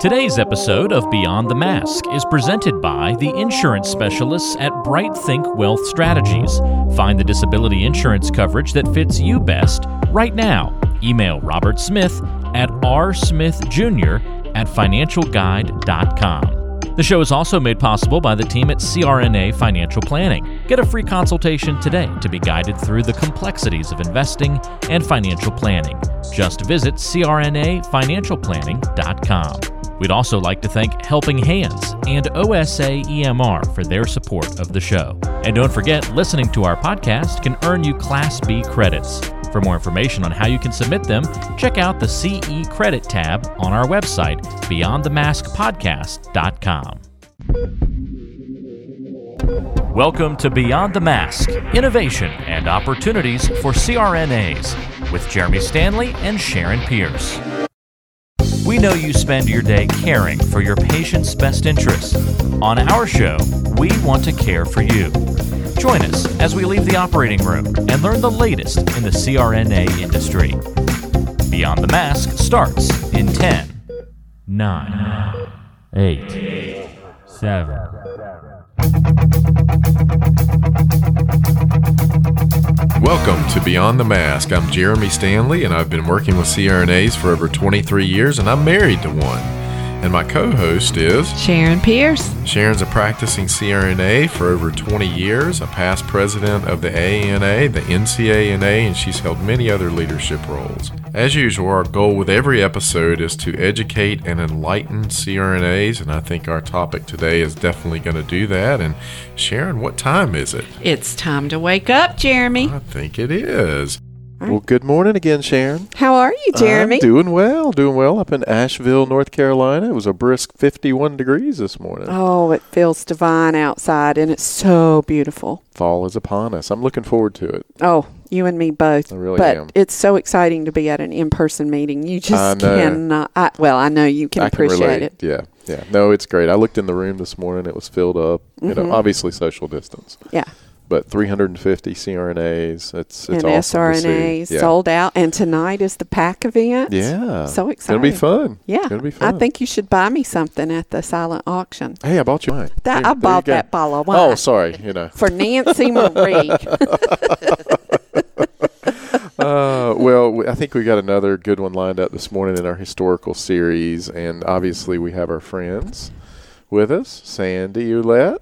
Today's episode of Beyond the Mask is presented by the insurance specialists at Bright Think Wealth Strategies. Find the disability insurance coverage that fits you best right now. Email Robert Smith at rsmithjr at financialguide.com. The show is also made possible by the team at CRNA Financial Planning. Get a free consultation today to be guided through the complexities of investing and financial planning. Just visit crnafinancialplanning.com. We'd also like to thank Helping Hands and OSA EMR for their support of the show. And don't forget, listening to our podcast can earn you Class B credits. For more information on how you can submit them, check out the CE Credit tab on our website, beyondthemaskpodcast.com. Welcome to Beyond the Mask Innovation and Opportunities for CRNAs with Jeremy Stanley and Sharon Pierce. We know you spend your day caring for your patient's best interests. On our show, we want to care for you. Join us as we leave the operating room and learn the latest in the CRNA industry. Beyond the Mask starts in 10, 9, 8, 7. Welcome to Beyond the Mask. I'm Jeremy Stanley, and I've been working with CRNAs for over 23 years, and I'm married to one. And my co host is Sharon Pierce. Sharon's a practicing CRNA for over 20 years, a past president of the AANA, the NCANA, and she's held many other leadership roles. As usual, our goal with every episode is to educate and enlighten CRNAs, and I think our topic today is definitely going to do that. And Sharon, what time is it? It's time to wake up, Jeremy. I think it is. Well, good morning again, Sharon. How are you, Jeremy? I'm doing well, doing well up in Asheville, North Carolina. It was a brisk 51 degrees this morning. oh, it feels divine outside and it's so beautiful. Fall is upon us. I'm looking forward to it. Oh, you and me both. I really but am. it's so exciting to be at an in-person meeting. You just know. cannot. I, well, I know you can I appreciate relate. it. Yeah, yeah. No, it's great. I looked in the room this morning. It was filled up. You Mm-hmm. know, obviously social distance, Yeah, but 350 CRNAs. It's it's and awesome to see. SRNA Yeah. sold out, and tonight is the pack event. Yeah, so It's gonna be exciting. fun. Yeah, it's gonna be fun. I think you should buy me something at the silent auction. Hey, I bought you wine. That Here, I bought that bottle of wine. Oh, sorry. You know. for Nancy Maree. Uh, well, I think we got another good one lined up this morning in our historical series, and obviously we have our friends with us: Sandy Ouellette,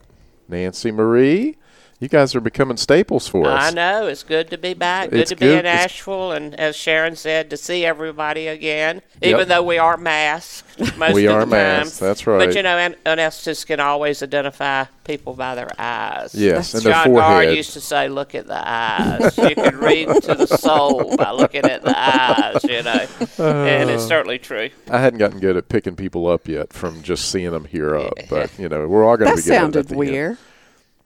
Nancy Maree. You guys are becoming staples for us. I know. It's good to be back. Good It's to be good. in Asheville, and as Sharon said, to see everybody again, Yep. even though we are masked most We of are the time. masked, that's right. But you know, an- anesthetists can always identify people by their eyes. Yes, and their John Garr forehead. used to say, "Look at the eyes. you can read to the soul by looking at the eyes." You know, and Uh. it's certainly true. I hadn't gotten good at picking people up yet from just seeing them here up, but you know we're all going to be good at sounded the end.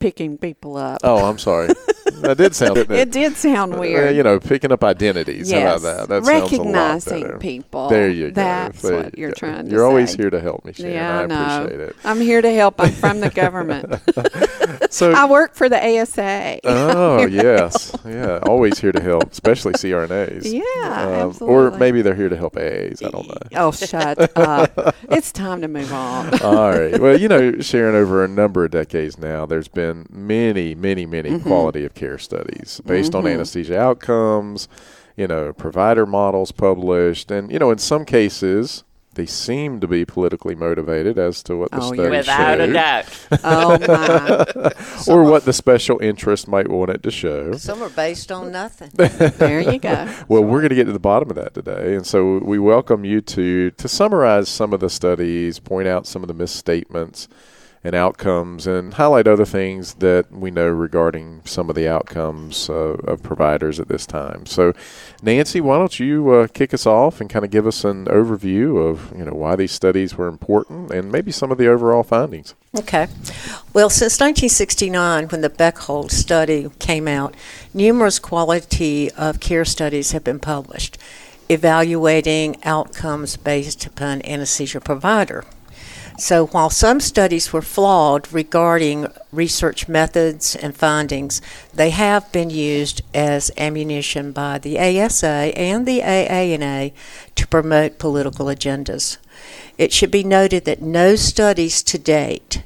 Picking people up. Oh, I'm sorry. that did sound. didn't It did sound Uh, weird. you know, picking up identities. How about that? That sounds a lot Recognizing people. There you go. That's There what you you're go. trying to You're always say. here to help me, Sharon. Yeah, I I know. appreciate it. I'm here to help. I'm from the government. So, I work for the ASA. oh yes, yeah, always here to help, especially CRNAs. Yeah, Um, or maybe they're here to help AAs. I don't know. Oh, shut up. It's time to move on. All right. Well, you know, Sharon, over a number of decades now, there's been many, many, many Mm-hmm. quality of care studies based on mm-hmm. anesthesia outcomes, you know, provider models published. And, you know, in some cases, they seem to be politically motivated as to what the Oh, yeah. study Without a doubt. Oh, my. or what the special interest might want it to show. Some are based on nothing. There you go. Well, we're going to get to the bottom of that today, and so we welcome you to to summarize some of the studies, point out some of the misstatements and outcomes, and highlight other things that we know regarding some of the outcomes uh, of providers at this time. So, Nancy, why don't you uh, kick us off and kind of give us an overview of you know why these studies were important and maybe some of the overall findings. Okay. Well, since 1969, when the Bechtoldt study came out, numerous quality of care studies have been published evaluating outcomes based upon anesthesia provider. So, while some studies were flawed regarding research methods and findings, they have been used as ammunition by the ASA and the AANA to promote political agendas. It should be noted that no studies to date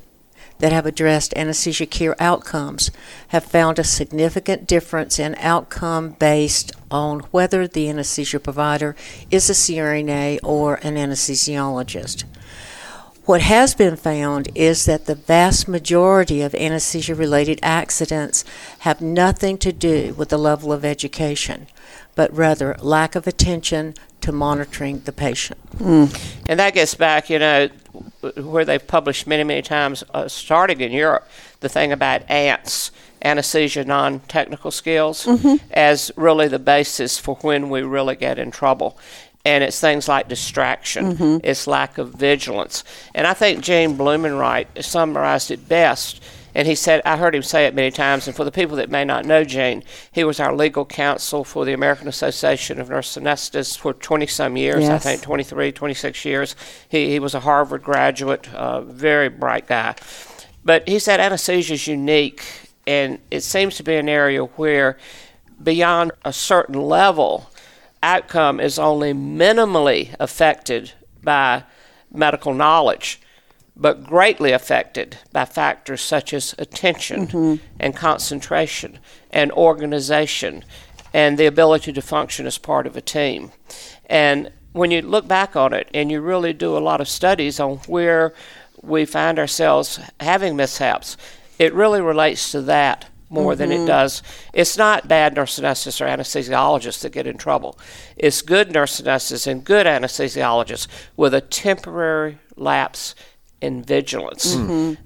that have addressed anesthesia care outcomes have found a significant difference in outcome based on whether the anesthesia provider is a CRNA or an anesthesiologist. What has been found is that the vast majority of anesthesia related accidents have nothing to do with the level of education, but rather lack of attention to monitoring the patient. And that gets back, you know, where they've published many, many times, uh, starting in Europe, the thing about ANTS, anesthesia non technical skills, as really the basis for when we really get in trouble. And it's things like distraction, it's lack of vigilance. And I think Gene Blumenreich summarized it best. And he said, I heard him say it many times. And for the people that may not know Gene, he was our legal counsel for the American Association of Nurse Anesthetists for 20 some years, I think 23, 26 years. He, he was a Harvard graduate, uh, very bright guy. But he said anesthesia is unique, and it seems to be an area where, beyond a certain level, outcome is only minimally affected by medical knowledge, but greatly affected by factors such as attention mm-hmm. and concentration and organization and the ability to function as part of a team. And when you look back on it and you really do a lot of studies on where we find ourselves having mishaps, it really relates to that more than it does. It's not bad nurse anesthetists or anesthesiologists that get in trouble. It's good nurse anesthetists and good anesthesiologists with a temporary lapse in vigilance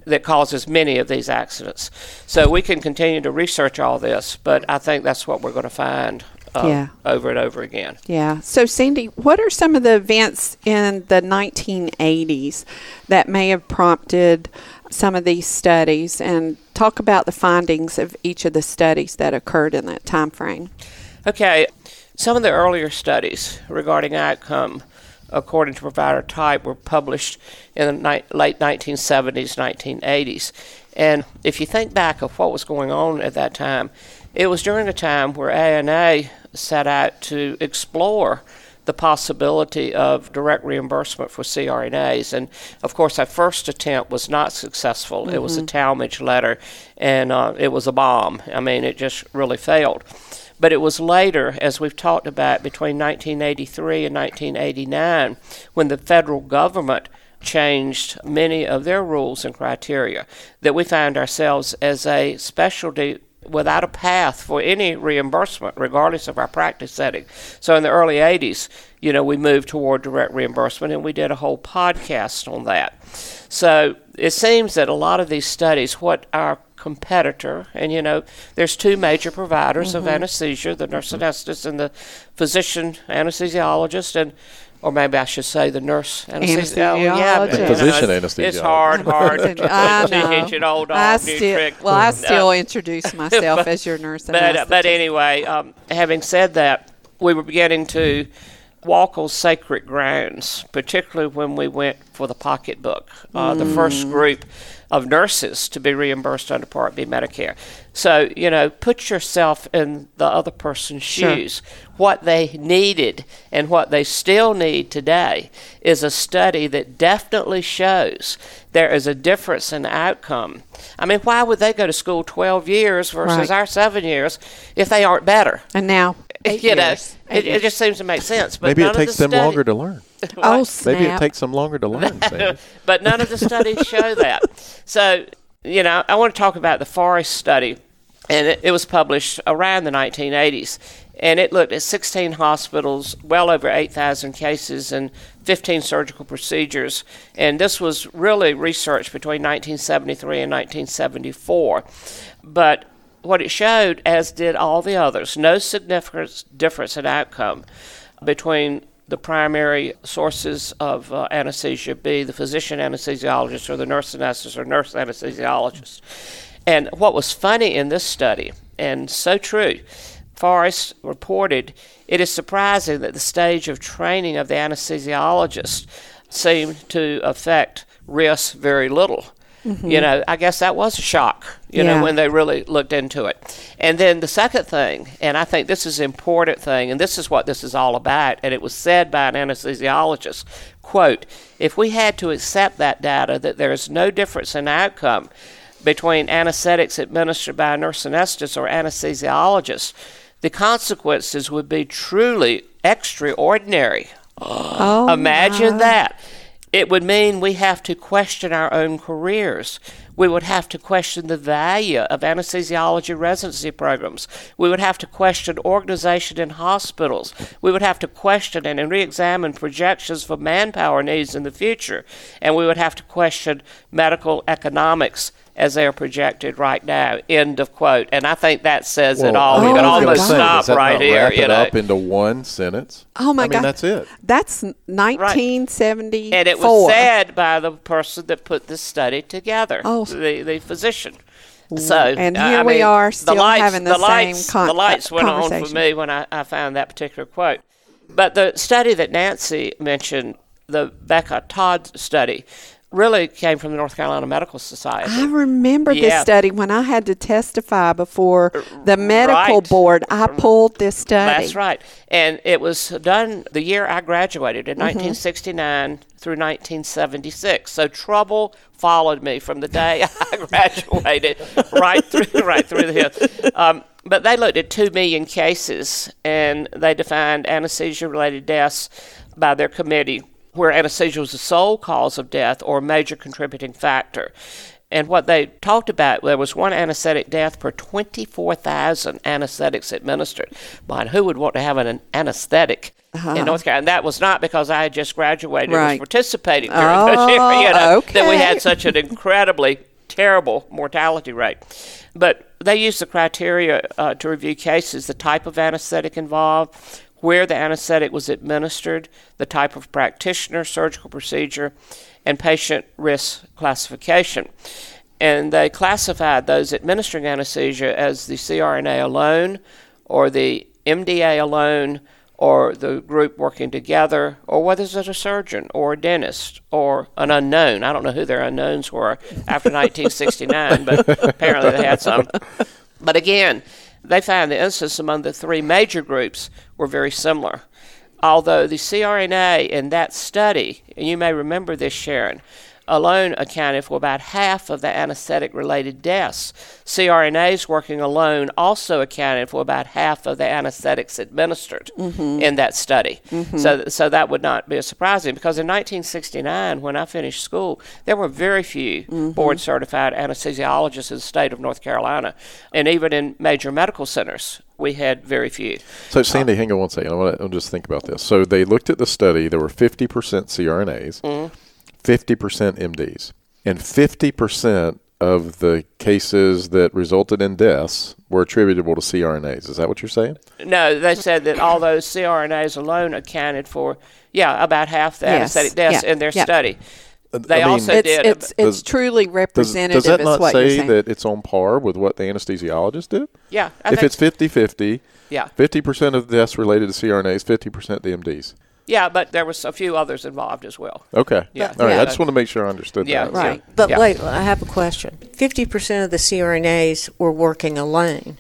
that causes many of these accidents. So we can continue to research all this, but I think that's what we're going to find uh, Yeah. over and over again. Yeah. So, Sandy, what are some of the events in the 1980s that may have prompted some of these studies? And talk about the findings of each of the studies that occurred in that time frame. Okay, some of the earlier studies regarding outcome, according to provider type, were published in the ni- late 1970s, 1980s. And if you think back of what was going on at that time, it was during a time where ANA set out to explore the possibility of direct reimbursement for CRNAs. And of course, our first attempt was not successful. It was a Talmadge letter, and uh, it was a bomb. I mean, it just really failed. But it was later, as we've talked about, between 1983 and 1989, when the federal government changed many of their rules and criteria, that we found ourselves as a specialty without a path for any reimbursement, regardless of our practice setting. So in the early 80s, you know, we moved toward direct reimbursement and we did a whole podcast on that. So it seems that a lot of these studies, what our competitor, and you know, there's two major providers of mm-hmm. anesthesia, the mm-hmm. nurse anesthetist and the physician anesthesiologist, and or maybe I should say the nurse anesthesiologist. Yeah, Anesthesiologist. you Physician it's- It's anesthesiologist. hard, hard I teach know. an old I dog new still, trick. well, I Uh, still introduce myself as your nurse. but, uh, but anyway, um, having said that, we were beginning to walk on sacred grounds, particularly when we went for the pocketbook, uh, the first group of nurses to be reimbursed under Part B Medicare. So, you know, put yourself in the other person's Sure. shoes. What they needed and what they still need today is a study that definitely shows there is a difference in outcome. I mean, why would they go to school 12 years versus Right. our seven years if they aren't better? and now, eight you know, years. it, it just seems to make sense. But Maybe it takes the them study- longer to learn. oh, snap. Maybe it takes them longer to learn. But none of the studies show that. So, you know, I want to talk about the Forrest study, and it, it was published around the 1980s. And it looked at 16 hospitals, well over 8,000 cases, and 15 surgical procedures. And this was really research between 1973 and 1974. But what it showed, as did all the others, no significant difference in outcome between the primary sources of uh, anesthesia be the physician anesthesiologist or the nurse anesthetist or nurse anesthesiologist. And what was funny in this study, and so true, Forrest reported it is surprising that the stage of training of the anesthesiologist seemed to affect risk very little. You know, I guess that was a shock, you Yeah. know, when they really looked into it. And then the second thing, and I think this is an important thing, and this is what this is all about, and it was said by an anesthesiologist, quote, if we had to accept that data that there is no difference in outcome between anesthetics administered by a nurse anesthetist or anesthesiologist, the consequences would be truly extraordinary. Oh, Imagine my. that. It would mean we have to question our own careers. We would have to question the value of anesthesiology residency programs. We would have to question organization in hospitals. We would have to question and re examine projections for manpower needs in the future. And we would have to question medical economics as they are projected right now. End of quote. And I think that says it all. I we mean, can gonna almost say, stop that right not here. Wrap You it know. up into one sentence. Oh my I mean, God. that's it. That's 1974. And it was said by the person that put this study together, Oh. the, the physician. So, And I here we are still the lights, having the same lights, con- the lights uh, went on for me when I, I found that particular quote. But the study that Nancy mentioned, the Bechtoldt study, really came from the North Carolina Medical Society. I remember this study when I had to testify before the medical right. board. I pulled this study. That's right. And it was done the year I graduated in Mm-hmm. 1969 through 1976. So trouble followed me from the day I graduated right through right through the hill. Um, but they looked at 2 million cases and they defined anesthesia related deaths by their committee where anesthesia was the sole cause of death or a major contributing factor. And what they talked about, there was one anesthetic death per 24,000 anesthetics administered. Man, who would want to have an anesthetic in North Carolina? And that was not because I had just graduated and was participating during Oh, this year, you know, that we had such an incredibly terrible mortality rate. But they used the criteria uh, to review cases, the type of anesthetic involved, where the anesthetic was administered, the type of practitioner, surgical procedure, and patient risk classification. And they classified those administering anesthesia as the CRNA alone, or the MDA alone, or the group working together, or whether it's a surgeon or a dentist or an unknown. I don't know who their unknowns were after 1969, but apparently they had some. But again, they found the incidence among the three major groups were very similar. Although the CRNA in that study, and you may remember this, Sharon, alone accounted for about half of the anesthetic related deaths. CRNAs working alone also accounted for about half of the anesthetics administered mm-hmm. in that study. Mm-hmm. So, so that would not be surprising because in 1969, when I finished school, there were very few mm-hmm. board certified anesthesiologists in the state of North Carolina. And even in major medical centers, we had very few. So, Sandy, hang on one second. I want to just think about this. So, they looked at the study. There were 50% CRNAs, Mm-hmm. 50% MDs, and 50% of the cases that resulted in deaths were attributable to CRNAs. Is that what you're saying? No, they said that all those CRNAs alone accounted for, yeah, about half the Yes, anesthetic deaths yeah, in their yeah. study. They I mean- also It's did. it's it's Does- truly representative. does that is not what say that it's on par with what the anesthesiologist did? yeah, I if think it's 50 50, Yeah. 50% of deaths related to CRNAs, 50% to MDs. yeah, but there was a few others involved as well. Okay. Yeah. All right. Yeah. I just want to make sure I understood Yeah. that. Right. But Yeah. wait, I have a question. 50% of the CRNAs were working alone.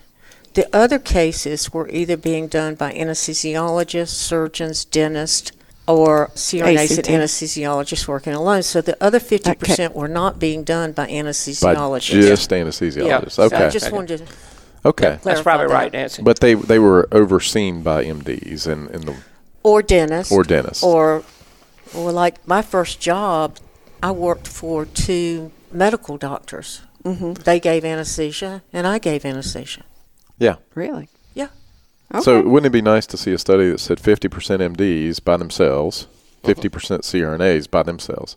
The other cases were either being done by anesthesiologists, surgeons, dentists, or CRNAs and anesthesiologists working alone. So the other 50% were not being done by By anesthesiologists. just anesthesiologists. So So Okay. I just wanted to okay. That's probably that. right, Nancy. But they they were overseen by MDs and, and the Or dentists. or dentists. Or, or like my first job, I worked for two medical doctors. Mm-hmm. They gave anesthesia, and I gave anesthesia. yeah. really. Yeah. Okay. So wouldn't it be nice to see a study that said 50% MDs by themselves, 50% CRNAs by themselves?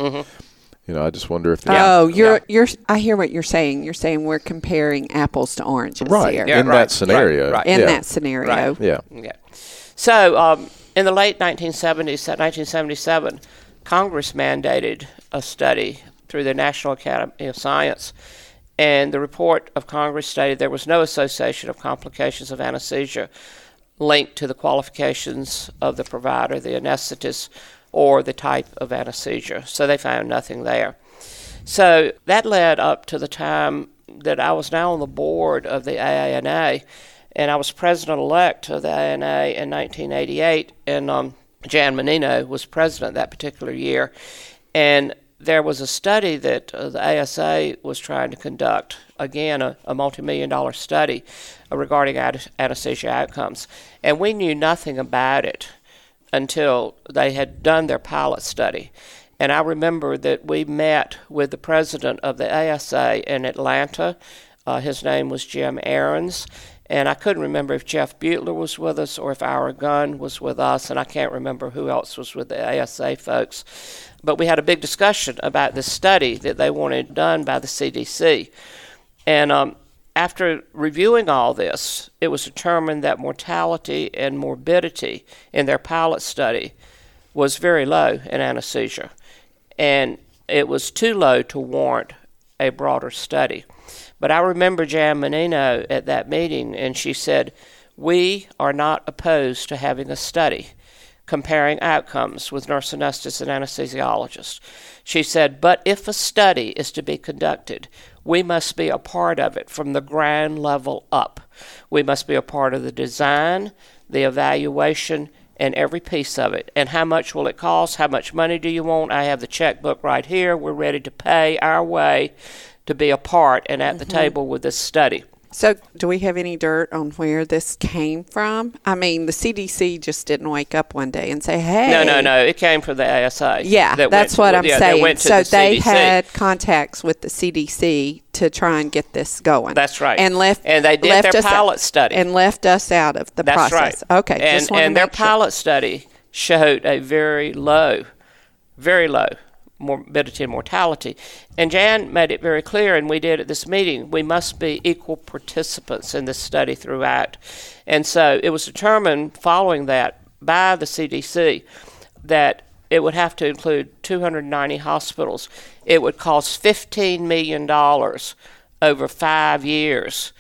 You know, I just wonder if Yeah. Oh, you're Yeah. you're. I hear what you're saying. You're saying we're comparing apples to oranges right here. Yeah, in right, that scenario. right, right. In yeah. that scenario, yeah. Yeah. So, um, in the late 1970s, 1977, Congress mandated a study through the National Academy of Science, and the report of Congress stated there was no association of complications of anesthesia linked to the qualifications of the provider, the anesthetist, or the type of anesthesia. So they found nothing there. So that led up to the time that I was now on the board of the AANA, and I was president elect of the AANA in 1988, and um, Jan Menino was president that particular year. And there was a study that uh, the ASA was trying to conduct, again, a, a multi million dollar study uh, regarding anesthesia outcomes. And we knew nothing about it until they had done their pilot study. And I remember that we met with the president of the ASA in Atlanta. Uh, his name was Jim Ahrens. And I couldn't remember if Jeff Butler was with us or if Ira Gunn was with us, and I can't remember who else was with the ASA folks. But we had a big discussion about this study that they wanted done by the CDC. And um, after reviewing all this, it was determined that mortality and morbidity in their pilot study was very low in anesthesia. And it was too low to warrant a broader study. But I remember Jan Menino at that meeting, and she said, We are not opposed to having a study comparing outcomes with nurse anesthetists and anesthesiologists. She said, But if a study is to be conducted, we must be a part of it from the ground level up. We must be a part of the design, the evaluation, and every piece of it. And how much will it cost? How much money do you want? I have the checkbook right here. We're ready to pay our way to be a part and at mm-hmm. the table with this study. So, do we have any dirt on where this came from? I mean, the CDC just didn't wake up one day and say, "Hey." No, no, no. It came from the ASA. Yeah, that that's what I'm yeah, saying. so the they had contacts with the CDC to try and get this going. That's right. And left and they did their pilot out, study and left us out of the that's process. Right. Okay. And, and their sure. pilot study showed a very low, very low morbidity and mortality. And Jan made it very clear, and we did at this meeting, we must be equal participants in this study throughout. And so it was determined following that by the CDC that it would have to include 290 hospitals. It would cost $15 million over five years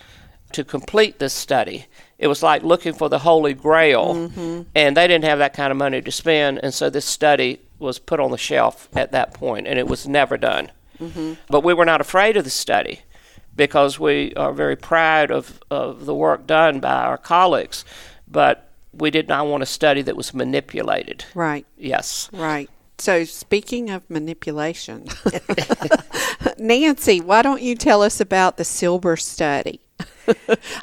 to complete this study. It was like looking for the Holy Grail, mm-hmm. and they didn't have that kind of money to spend, and so this study was put on the shelf at that point, and it was never done. Mm-hmm. But we were not afraid of the study because we are very proud of, of the work done by our colleagues, but we did not want a study that was manipulated. Right. Yes. Right. So, speaking of manipulation, Nancy, why don't you tell us about the Silber study?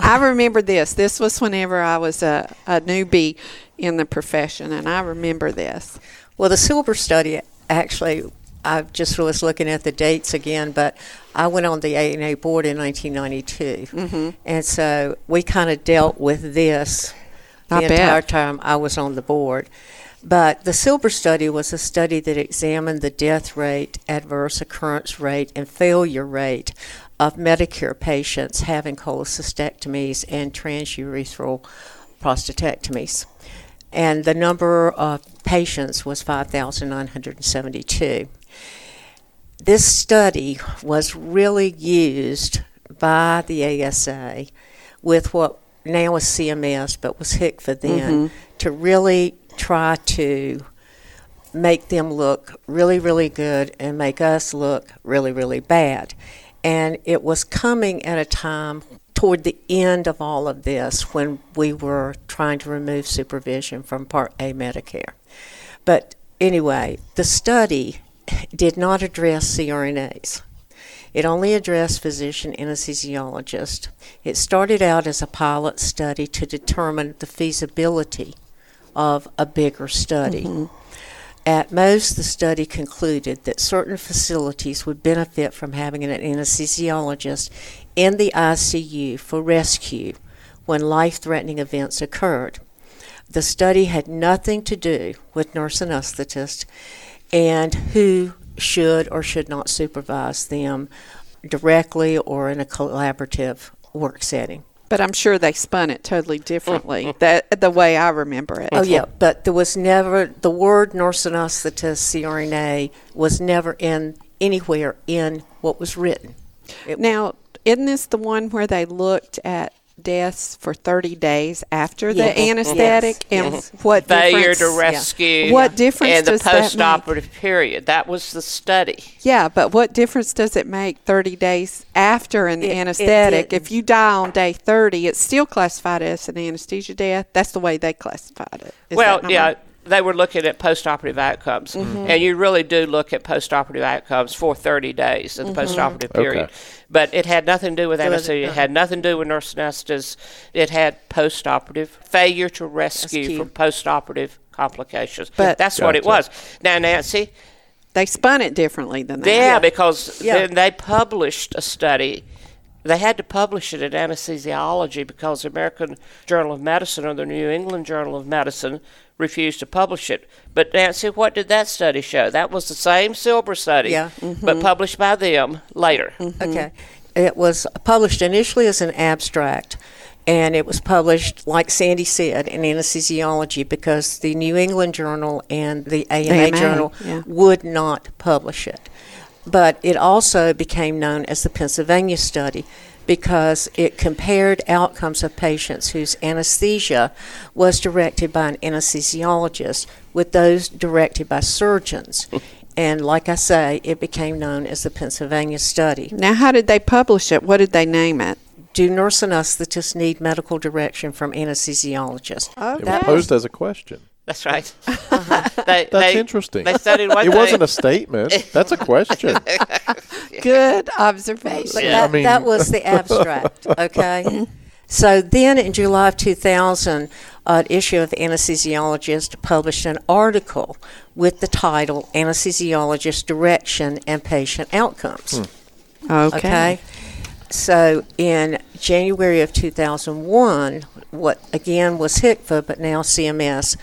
I remember this. This was whenever I was a, a newbie in the profession, and I remember this. Well, the Silber study actually, I just was looking at the dates again, but I went on the A and A board in 1992. Mm-hmm. And so we kind of dealt with this the I entire bet. time I was on the board. But the Silber study was a study that examined the death rate, adverse occurrence rate, and failure rate of Medicare patients having cholecystectomies and transurethral prostatectomies and the number of patients was 5,972. This study was really used by the ASA with what now is CMS, but was HCFA then, mm-hmm. to really try to make them look really, really good and make us look really, really bad. And it was coming at a time toward the end of all of this when we were trying to remove supervision from Part A Medicare. But anyway, the study did not address CRNAs. It only addressed physician anesthesiologists. It started out as a pilot study to determine the feasibility of a bigger study. Mm-hmm. At most, the study concluded that certain facilities would benefit from having an anesthesiologist in the ICU for rescue when life threatening events occurred. The study had nothing to do with nurse anesthetists and who should or should not supervise them directly or in a collaborative work setting. But I'm sure they spun it totally differently. that the way I remember it. Oh yeah, but there was never the word nurse CRNA was never in anywhere in what was written. It now, isn't this the one where they looked at deaths for 30 days after the Yes. anesthetic? And Yes. what failure difference? to rescue. What difference in the does that make? post-operative period? That was the study. Yeah, but what difference does it make 30 days after an It- it anesthetic? didn't. if you die on day 30, it's still classified as an anesthesia death. That's the way they classified it. Is well, yeah, right? They were looking at post-operative outcomes, Mm-hmm. and you really do look at post-operative outcomes for 30 days in the Mm-hmm. post-operative Okay. period. But it had nothing to do with Does it anesthesia. It had nothing to do with nurse anesthetists. It had post-operative failure to rescue Rescue. from post-operative complications. But- that's what it was. Now, Nancy, They spun it differently than that. yeah, because Yeah. then they published a study. They had to publish it in anesthesiology because the American Journal of Medicine or the New England Journal of Medicine refused to publish it. But Nancy, what did that study show? That was the same Silber study, Yeah. but mm-hmm. published by them later. Mm-hmm. Okay. It was published initially as an abstract, and it was published, like Sandy said, in anesthesiology because the New England Journal and the AMA, AMA, Journal yeah. would not publish it. But it also became known as the Pennsylvania study because it compared outcomes of patients whose anesthesia was directed by an anesthesiologist with those directed by surgeons. And like I say, it became known as the Pennsylvania study. Now, how did they publish it? What did they name it? Do nurse anesthetists need medical direction from anesthesiologists? It was posed as a question. That's right. Uh-huh. they, That's they- interesting. They studied one It thing. wasn't a statement. That's a question. Good observation. Yeah. that, I mean- that was the abstract, okay? So then in July of 2000, an issue of Anesthesiologist published an article with the title Anesthesiologist Direction and Patient Outcomes. Okay. Okay. So in January of 2001, what again was HCFA, but now CMS,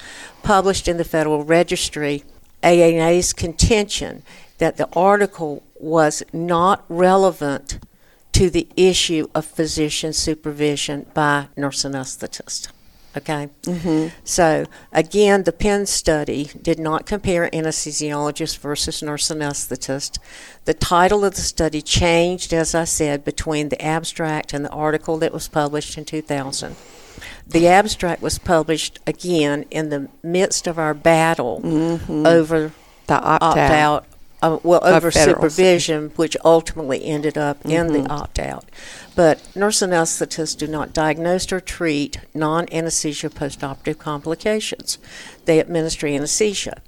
published in the Federal Registry ANA's contention that the article was not relevant to the issue of physician supervision by nurse anesthetist. Okay? Mm-hmm. So, again, the Penn study did not compare anesthesiologist versus nurse anesthetist. The title of the study changed, as I said, between the abstract and the article that was published in 2000. The abstract was published again in the midst of our battle over The opt opt out. out. Uh, well, over supervision, which ultimately ended up in the opt out. But nurse anesthetists do not diagnose or treat non anesthesia postoperative complications. They administer anesthesia.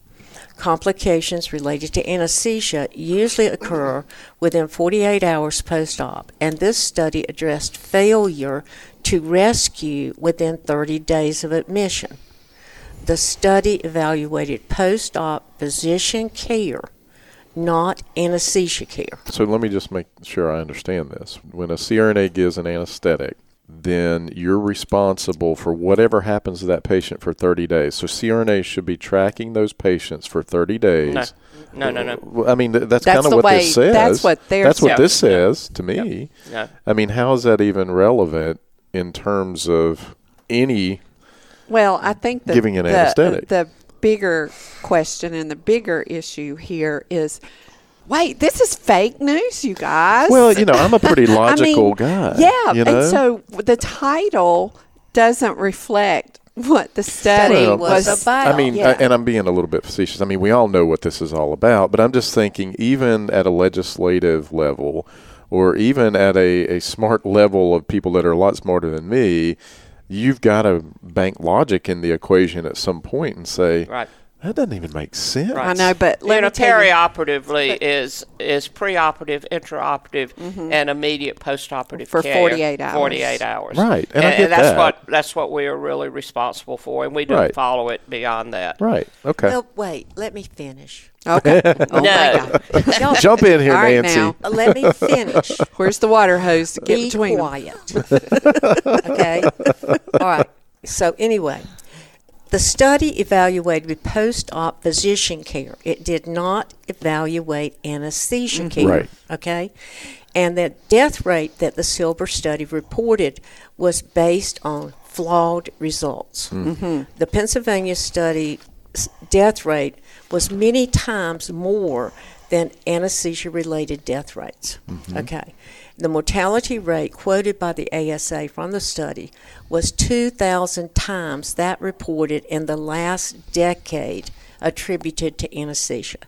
Complications related to anesthesia usually occur within 48 hours post op, and this study addressed failure to rescue within 30 days of admission. The study evaluated post op physician care, not anesthesia care. So let me just make sure I understand this. When a CRNA gives an anesthetic, then you're responsible for whatever happens to that patient for 30 days. So CRNA should be tracking those patients for 30 days. No, no, no, no. I mean, th- that's, That's kind of what way- this says. that's what they're That's what saying. this says to me. No. I mean, how is that even relevant in terms of any? Well, I think the, Giving an the, anesthetic. The bigger question and the bigger issue here is, wait, this is fake news, you guys. Well, you know, I'm a pretty I logical mean, guy. Yeah, you know? and so the title doesn't reflect what the study Well, was was about. I mean, Yeah. I- and I'm being a little bit facetious. I mean, we all know what this is all about, but I'm just thinking, even at a legislative level, or even at a, a smart level of people that are a lot smarter than me, you've got to bank logic in the equation at some point and say, Right. That doesn't even make sense. I know, but let you know, me tell you- perioperatively is is preoperative, intraoperative, and immediate postoperative Mm-hmm. For care 48 hours. Forty-eight hours. Right, and I get that's that. what that's what we are really responsible for, and we don't Right. follow it beyond that. Right. Okay. Well, wait, let me finish. Okay. Oh No. my God. Y'all- Jump in here, All right, Nancy. now. let me finish. Where's the water hose to get Be between them? quiet. okay. All right. So anyway, the study evaluated post-op physician care. It did not evaluate anesthesia mm-hmm. care. Right. Okay. And the death rate that the Silber study reported was based on flawed results. Mm. Mm-hmm. The Pennsylvania study death rate was many times more than anesthesia related death rates. Mm-hmm. Okay. The mortality rate quoted by the ASA from the study was 2,000 times that reported in the last decade attributed to anesthesia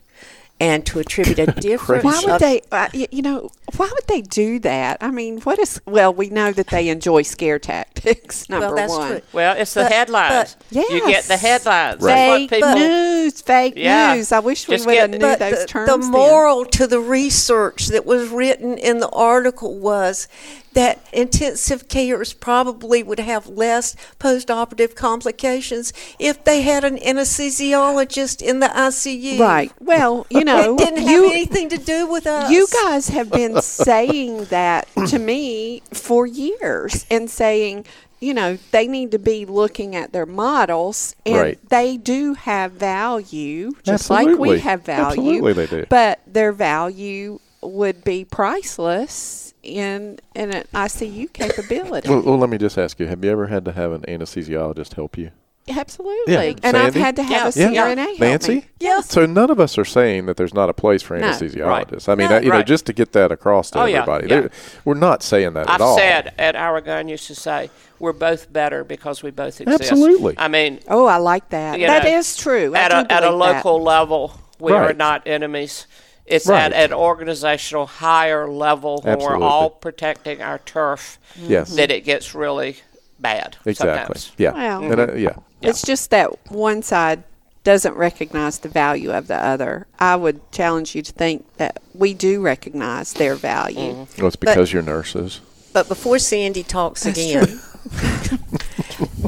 and to attribute a different. Why would they? Uh, you know, why would they do that? I mean, what is? Well, we know that they enjoy scare tactics. Number well, that's one. True. Well, it's the But- headlines. but- You get the headlines. Right. Fake what people. news, fake Yeah. news. I wish we would have knew those the, terms. the then. moral to the research that was written in the article was that intensive cares probably would have less post-operative complications if they had an anesthesiologist in the ICU. Right. Well, you know, it didn't have you anything to do with us. you guys have been saying that to me for years and saying, you know, they need to be looking at their models and Right. they do have value, just like we have value. Absolutely they do. But their value would be priceless in in an ICU capability. Well, well, let me just ask you: Have you ever had to have an anesthesiologist help you? Absolutely. Yeah. And I've Sandy? had to have a Yeah. Help Nancy? me. Yes. So none of us are saying that there's not a place for No. anesthesiologists. I mean, No. uh, you know, just to get that across to Oh, yeah, everybody, yeah. There- we're not saying that I've at all. said Ira Gunn used to say we're both better because we both exist. Absolutely. I mean, Oh, I like that. you That know, is true. I At a, at a believe that. local level, we are not enemies. It's Right. at an organizational higher level when Absolutely. we're all protecting our turf Yes. that it gets really bad. Exactly. Sometimes. Yeah. Well- And, uh, yeah. It's just that one side doesn't recognize the value of the other. I would challenge you to think that we do recognize their value. Mm-hmm. Well, it's because you're nurses. But before Sandy talks again,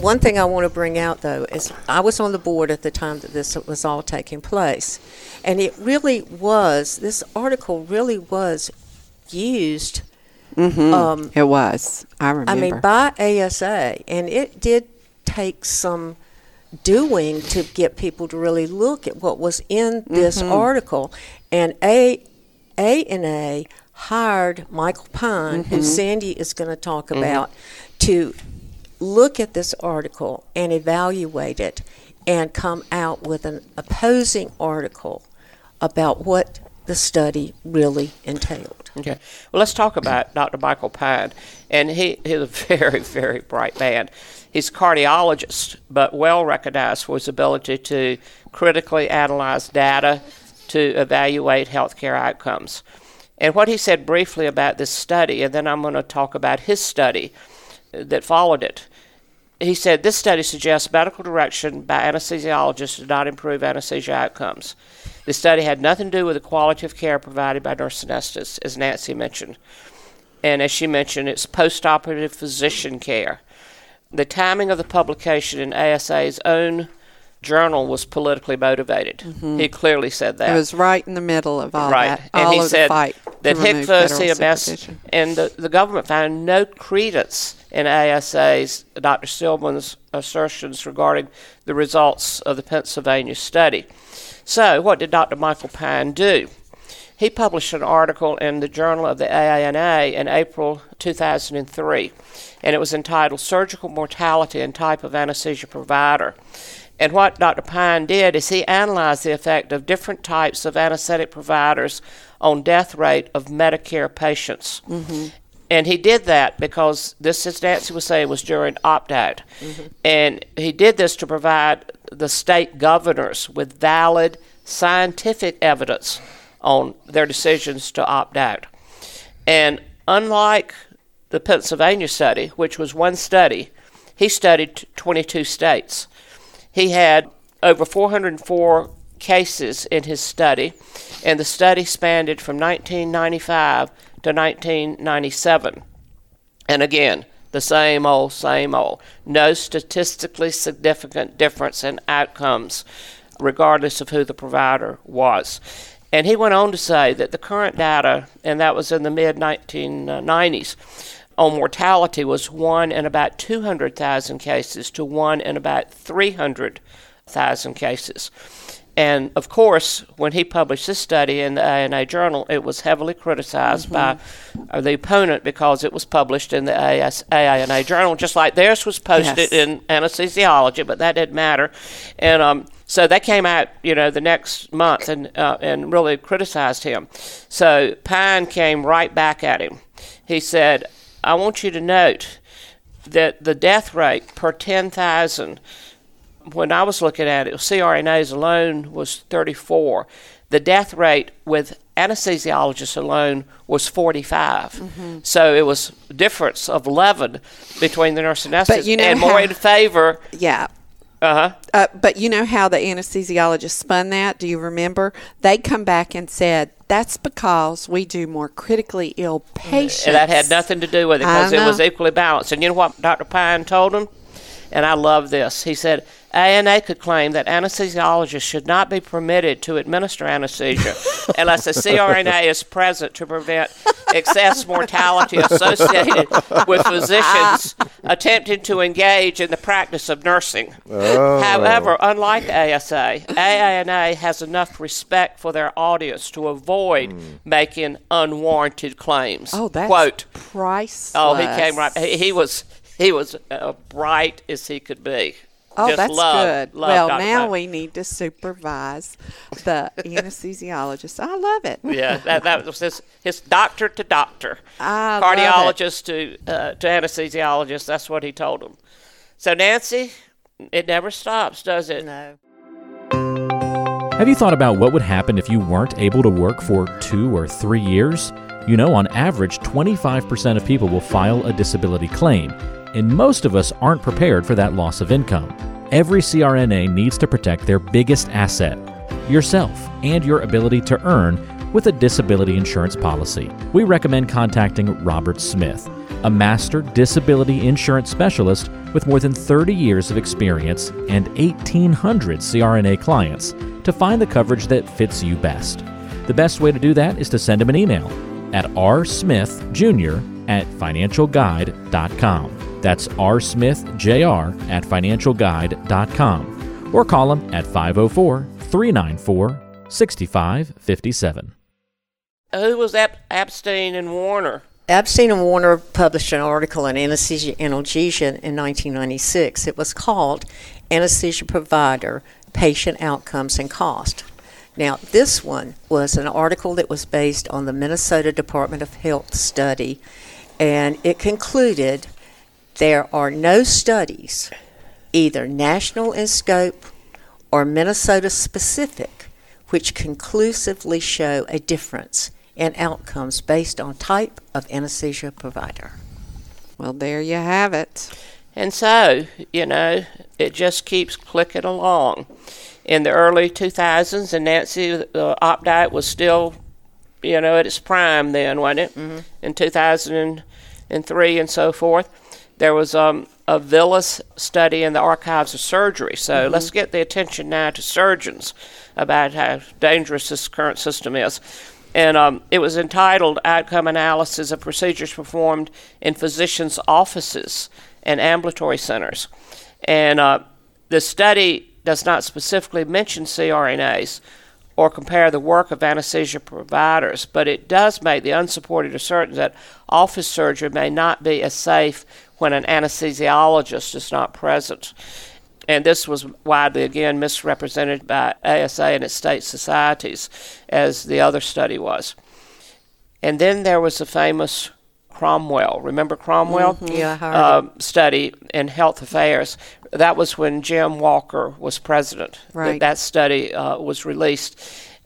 one thing I want to bring out though is I was on the board at the time that this was all taking place, and it really was. This article really was used. Mm-hmm. Um, It was. I remember. I mean, by ASA, and it did take some doing to get people to really look at what was in this mm-hmm. article. And A A and A hired Michael Pine, who mm-hmm. Sandy is going to talk about, to look at this article and evaluate it and come out with an opposing article about what the study really entailed. Okay. Well, let's talk about Dr. Michael Pine. And he, he's a very, very bright man. He's a cardiologist, but well recognized for his ability to critically analyze data to evaluate healthcare outcomes. And what he said briefly about this study, and then I'm going to talk about his study that followed it. He said this study suggests medical direction by anesthesiologists did not improve anesthesia outcomes. The study had nothing to do with the quality of care provided by nurse anesthetists, as Nancy mentioned. And as she mentioned, it's postoperative physician care. The timing of the publication in ASA's own journal was politically motivated. Mm-hmm. He clearly said that it was right in the middle of all right. that. And all he of said fight that to remove Hick federal Fossey and, and the, the government found no credence in ASA's Dr. Stillman's assertions regarding the results of the Pennsylvania study. So, what did Dr. Michael Pine do? He published an article in the Journal of the AANA in April 2003, and it was entitled Surgical Mortality and Type of Anesthesia Provider. And what Dr. Pine did is he analyzed the effect of different types of anesthetic providers on death rate of Medicare patients. Mm-hmm. And he did that because this, as Nancy was saying, was during opt out. Mm-hmm. And he did this to provide the state governors with valid scientific evidence on their decisions to opt out. And unlike the Pennsylvania study, which was one study, he studied 22 states. He had over 404 cases in his study, and the study spanned from 1995 to 1997. And again, the same old, same old. No statistically significant difference in outcomes, regardless of who the provider was. And he went on to say that the current data, and that was in the mid 1990s, on mortality was one in about 200,000 cases to one in about 300,000 cases. And of course, when he published this study in the ANA Journal, it was heavily criticized by uh, the opponent because it was published in the AS, ANA Journal, just like theirs was posted Yes. in anesthesiology, but that didn't matter. And um, so they came out, you know, the next month and uh, and really criticized him. So Pine came right back at him, he said, I want you to note that the death rate per 10,000, when I was looking at it, CRNAs alone was 34. The death rate with anesthesiologists alone was 45. Mm-hmm. So it was a difference of 11 between the nurse anesthetists you know and more how- in favor. Yeah. Uh-huh. Uh, but you know how the anesthesiologist spun that? Do you remember? They come back and said that's because we do more critically ill patients. And that had nothing to do with it because it was equally balanced. And you know what Dr. Pine told him? And I love this. He said, ANA could claim that anesthesiologists should not be permitted to administer anesthesia unless a CRNA is present to prevent excess mortality associated with physicians attempting to engage in the practice of nursing. Oh. However, unlike ASA, AANA has enough respect for their audience to avoid hmm. making unwarranted claims. Oh, that's Quote, priceless. Oh, he came right. He, he was he was uh, bright as he could be. Oh, Just that's loved- good. loved well, Dr. now Pine. we need to supervise the anesthesiologist. I love it. Yeah, that, that was his, his doctor to doctor, I love it. cardiologist to uh, to anesthesiologist. That's what he told him. So Nancy, it never stops, does it? No. Have you thought about what would happen if you weren't able to work for two or three years? You know, on average, 25% of people will file a disability claim, and most of us aren't prepared for that loss of income. Every CRNA needs to protect their biggest asset, yourself, and your ability to earn with a disability insurance policy. We recommend contacting Robert Smith, a master disability insurance specialist with more than 30 years of experience and 1,800 CRNA clients, to find the coverage that fits you best. The best way to do that is to send him an email at rsmithjr at financialguide.com. That's rsmithjr at financialguide.com. Or call him at 504 394 6557. Who was Ep- Epstein and Warner? Epstein and Warner published an article in Anesthesia Analgesia in 1996. It was called Anesthesia Provider Patient Outcomes and Cost. Now, this one was an article that was based on the Minnesota Department of Health study, and it concluded there are no studies, either national in scope or Minnesota specific, which conclusively show a difference in outcomes based on type of anesthesia provider. Well, there you have it. And so, you know, it just keeps clicking along. In the early 2000s, and Nancy, the opt out was still, you know, at its prime then, wasn't it? Mm-hmm. In 2003 and so forth, there was um, a Vila's study in the archives of surgery. So let's get the attention now to surgeons about how dangerous this current system is. And um, it was entitled Outcome Analysis of Procedures Performed in Physicians' Offices and Ambulatory Centers. And uh, the study does not specifically mention CRNAs or compare the work of anesthesia providers, but it does make the unsupported assertion that office surgery may not be as safe when an anesthesiologist is not present. And this was widely, again, misrepresented by ASA and its state societies, as the other study was. And then there was the famous Cromwell. Remember Cromwell? Yeah, I heard uh, study in health affairs. That was when Jim Walker was president. that- Right. That, study uh, was released.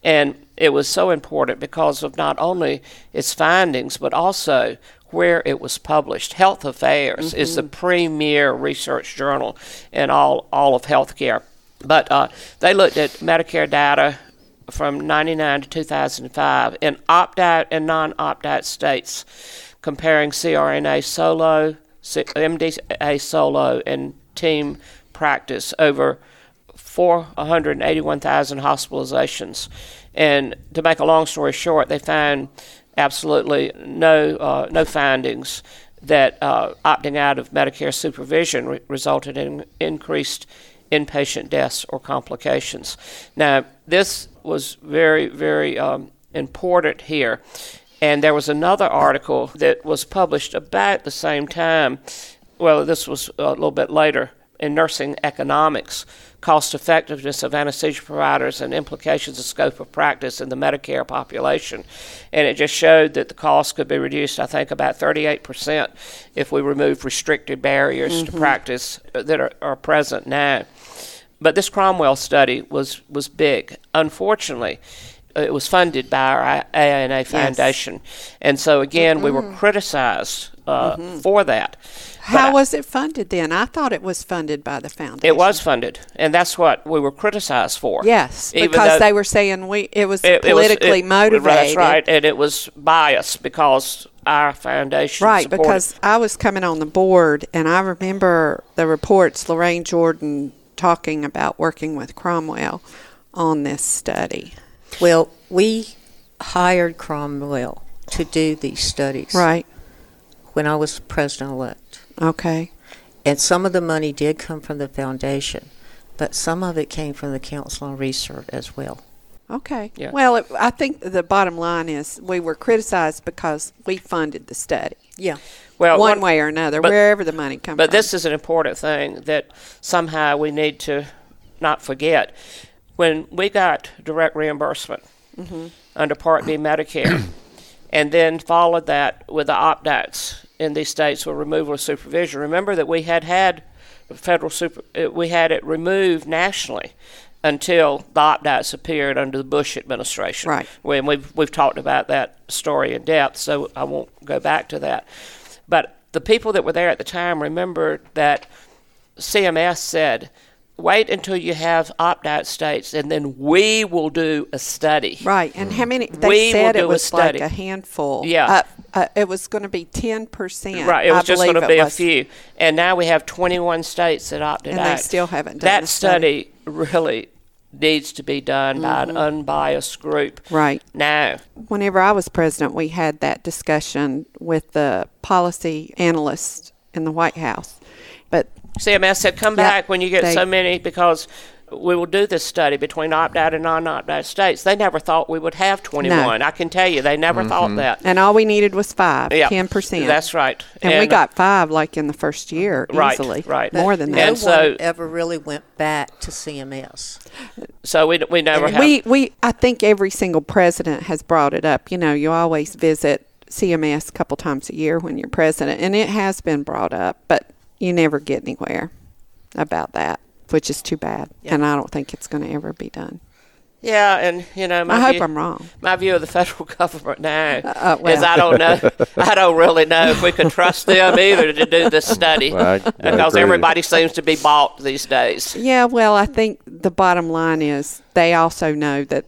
And it was so important because of not only its findings, but also where it was published. Health Affairs is the premier research journal in all, all of healthcare. But uh, they looked at Medicare data from 99 to 2005 in opt out and non opt out states, comparing CRNA solo, MDA solo, and team practice over 481,000 hospitalizations. And to make a long story short, they found absolutely no, uh, no findings that uh, opting out of Medicare supervision re- resulted in increased inpatient deaths or complications. Now, this was very, very um, important here. And there was another article that was published about the same time. Well, this was a little bit later, in nursing economics, cost effectiveness of anesthesia providers, and implications of scope of practice in the Medicare population. And it just showed that the cost could be reduced, I think, about 38% if we remove restricted barriers mm-hmm. to practice that are, are present now. But this Cromwell study was, was big. Unfortunately, it was funded by our AANA Foundation. Yes. And so, again, mm-hmm. we were mm-hmm. criticized uh, mm-hmm. for that. How was it funded then? I thought it was funded by the foundation. It was funded, and that's what we were criticized for. Yes, because they were saying we it was it, politically it was, it, motivated. That's right, and it was biased because our foundation. Right, supported. because I was coming on the board, and I remember the reports. Lorraine Jordan talking about working with Cromwell on this study. Well, we hired Cromwell to do these studies. Right. When I was president elect. Okay. And some of the money did come from the foundation, but some of it came from the Council on Research as well. Okay. Yeah. Well, it, I think the bottom line is we were criticized because we funded the study. Yeah. Well, one, one way or another, but, wherever the money comes but from. But this is an important thing that somehow we need to not forget. When we got direct reimbursement mm-hmm. under Part B Medicare, and then followed that with the opt outs in these states for removal of supervision, remember that we had had federal super, uh, we had it removed nationally until the opt-outs appeared under the Bush administration. Right. When we've we've talked about that story in depth, so I won't go back to that. But the people that were there at the time remember that CMS said wait until you have opt-out states, and then we will do a study. Right, and how many? They we said it was a like a handful. Yeah, uh, uh, it was going to be ten percent. Right, it was I just going to be a few, and now we have twenty-one states that opted and out. And they still haven't done that study. study. Really needs to be done mm-hmm. by an mm-hmm. unbiased group. Right now. Whenever I was president, we had that discussion with the policy analysts in the White House, but CMS said, come yep, back when you get they, so many because we will do this study between opt out and non opt out states. They never thought we would have 21. No. I can tell you, they never mm-hmm. thought that. And all we needed was five, yep. 10%. That's right. And, and, we got five like in the first year right, easily. Right. More than that. No and so, one ever really went back to CMS. So we, we never have. We, we, I think every single president has brought it up. You know, you always visit CMS a couple times a year when you're president, and it has been brought up, but you never get anywhere about that, which is too bad. Yeah. And I don't think it's going to ever be done. Yeah, and you know, I hope I'm wrong. My view of the federal government now uh, uh, well. is I don't know. I don't really know if we can trust them either to do this study well, because everybody seems to be bought these days. Yeah, well, I think the bottom line is they also know that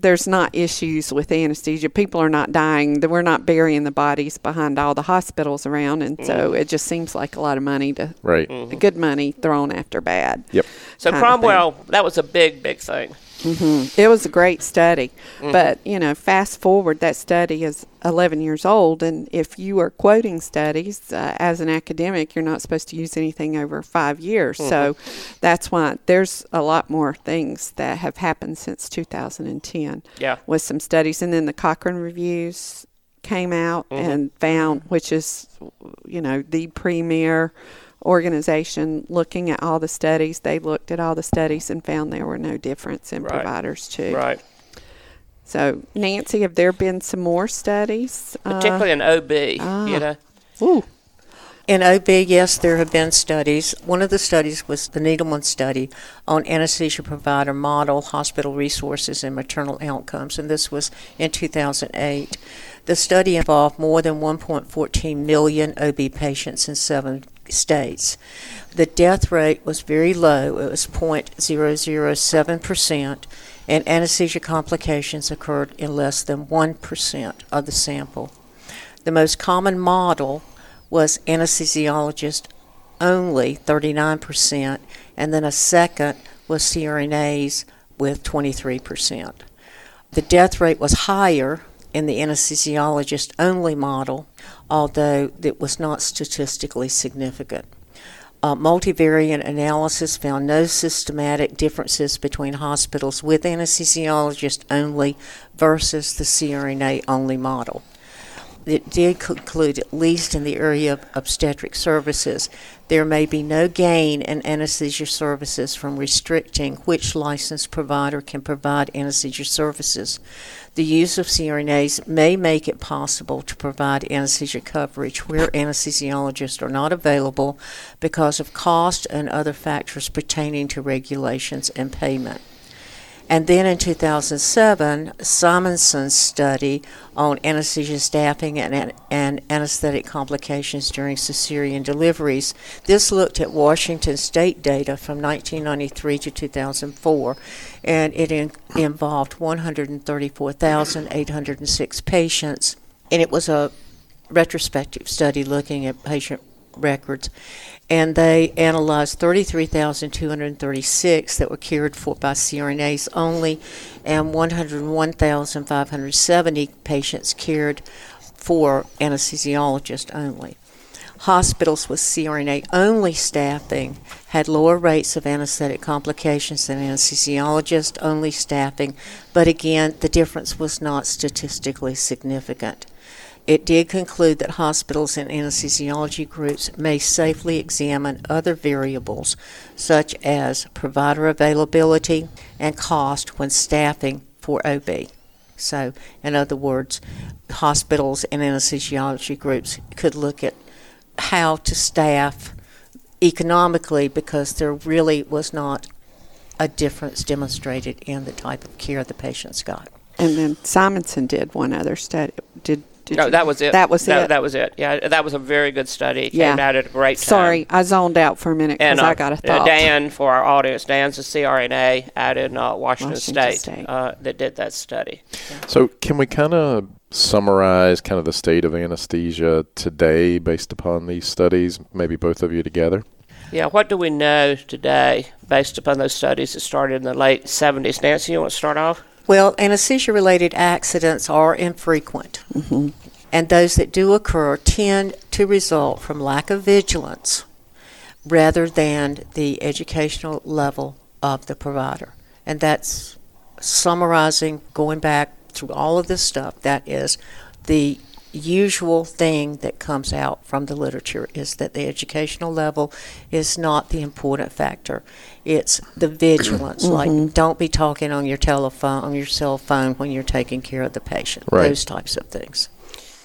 there's not issues with anesthesia. People are not dying. We're not burying the bodies behind all the hospitals around, and so mm. it just seems like a lot of money to right, mm-hmm. good money thrown after bad. Yep. So Cromwell, that was a big, big thing. Mm-hmm. It was a great study, mm-hmm. but you know, fast forward, that study is 11 years old, and if you are quoting studies uh, as an academic, you're not supposed to use anything over five years. Mm-hmm. So that's why there's a lot more things that have happened since 2010. Yeah, with some studies, and then the Cochrane reviews came out mm-hmm. and found, which is, you know, the premier organization looking at all the studies. They looked at all the studies and found there were no difference in right. providers too. Right. So, Nancy, have there been some more studies? Particularly uh, in OB, ah. you know. Ooh. In OB, yes, there have been studies. One of the studies was the Needleman study on anesthesia provider model, hospital resources, and maternal outcomes, and this was in 2008. The study involved more than 1.14 million OB patients in seven states. The death rate was very low, it was 0.007%, and anesthesia complications occurred in less than 1% of the sample. The most common model was anesthesiologist only, 39%, and then a second was CRNAs with 23%. The death rate was higher in the anesthesiologist only model, although it was not statistically significant. Uh, multivariate analysis found no systematic differences between hospitals with anesthesiologist only versus the CRNA only model. It did conclude, at least in the area of obstetric services, there may be no gain in anesthesia services from restricting which licensed provider can provide anesthesia services. The use of CRNAs may make it possible to provide anesthesia coverage where anesthesiologists are not available because of cost and other factors pertaining to regulations and payment. And then in 2007, Simonson's study on anesthesia staffing and, and anesthetic complications during cesarean deliveries. This looked at Washington state data from 1993 to 2004, and it in, involved 134,806 patients. And it was a retrospective study looking at patient records and they analyzed 33,236 that were cared for by CRNAs only, and 101,570 patients cared for anesthesiologists only. Hospitals with CRNA only staffing had lower rates of anesthetic complications than anesthesiologist only staffing, but again, the difference was not statistically significant. It did conclude that hospitals and anesthesiology groups may safely examine other variables, such as provider availability and cost when staffing for OB. So, in other words, hospitals and anesthesiology groups could look at how to staff economically because there really was not a difference demonstrated in the type of care the patients got. And then Simonson did one other study. Did did no, you- that was it. That was that, it. That was it. Yeah, that was a very good study. Yeah. Came out at a great time. Sorry, I zoned out for a minute because uh, I got a uh, thought. Dan, for our audience, Dan's a CRNA out in uh, Washington, Washington State, State. Uh, that did that study. So, can we kind of summarize kind of the state of anesthesia today based upon these studies? Maybe both of you together. Yeah, what do we know today based upon those studies that started in the late 70s? Nancy, you want to start off? Well, anesthesia related accidents are infrequent. Mm-hmm. And those that do occur tend to result from lack of vigilance rather than the educational level of the provider. And that's summarizing, going back through all of this stuff, that is the usual thing that comes out from the literature is that the educational level is not the important factor. It's the vigilance. Like, don't be talking on your telephone, on your cell phone when you're taking care of the patient. Right. Those types of things.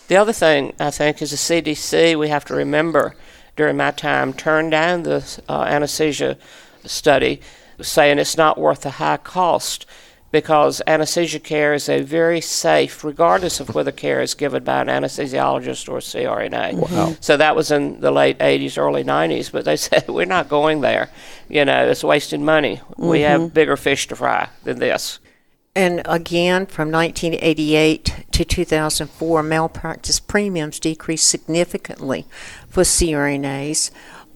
The other thing I think is the CDC. We have to remember during my time turned down the uh, anesthesia study, saying it's not worth the high cost because anesthesia care is a very safe, regardless of whether care is given by an anesthesiologist or a CRNA. Wow. So that was in the late 80s, early 90s, but they said we're not going there. You know, it's wasting money. We have mm-hmm. bigger fish to fry than this. And again, from 1988 to 2004, malpractice premiums decreased significantly for CRNAs.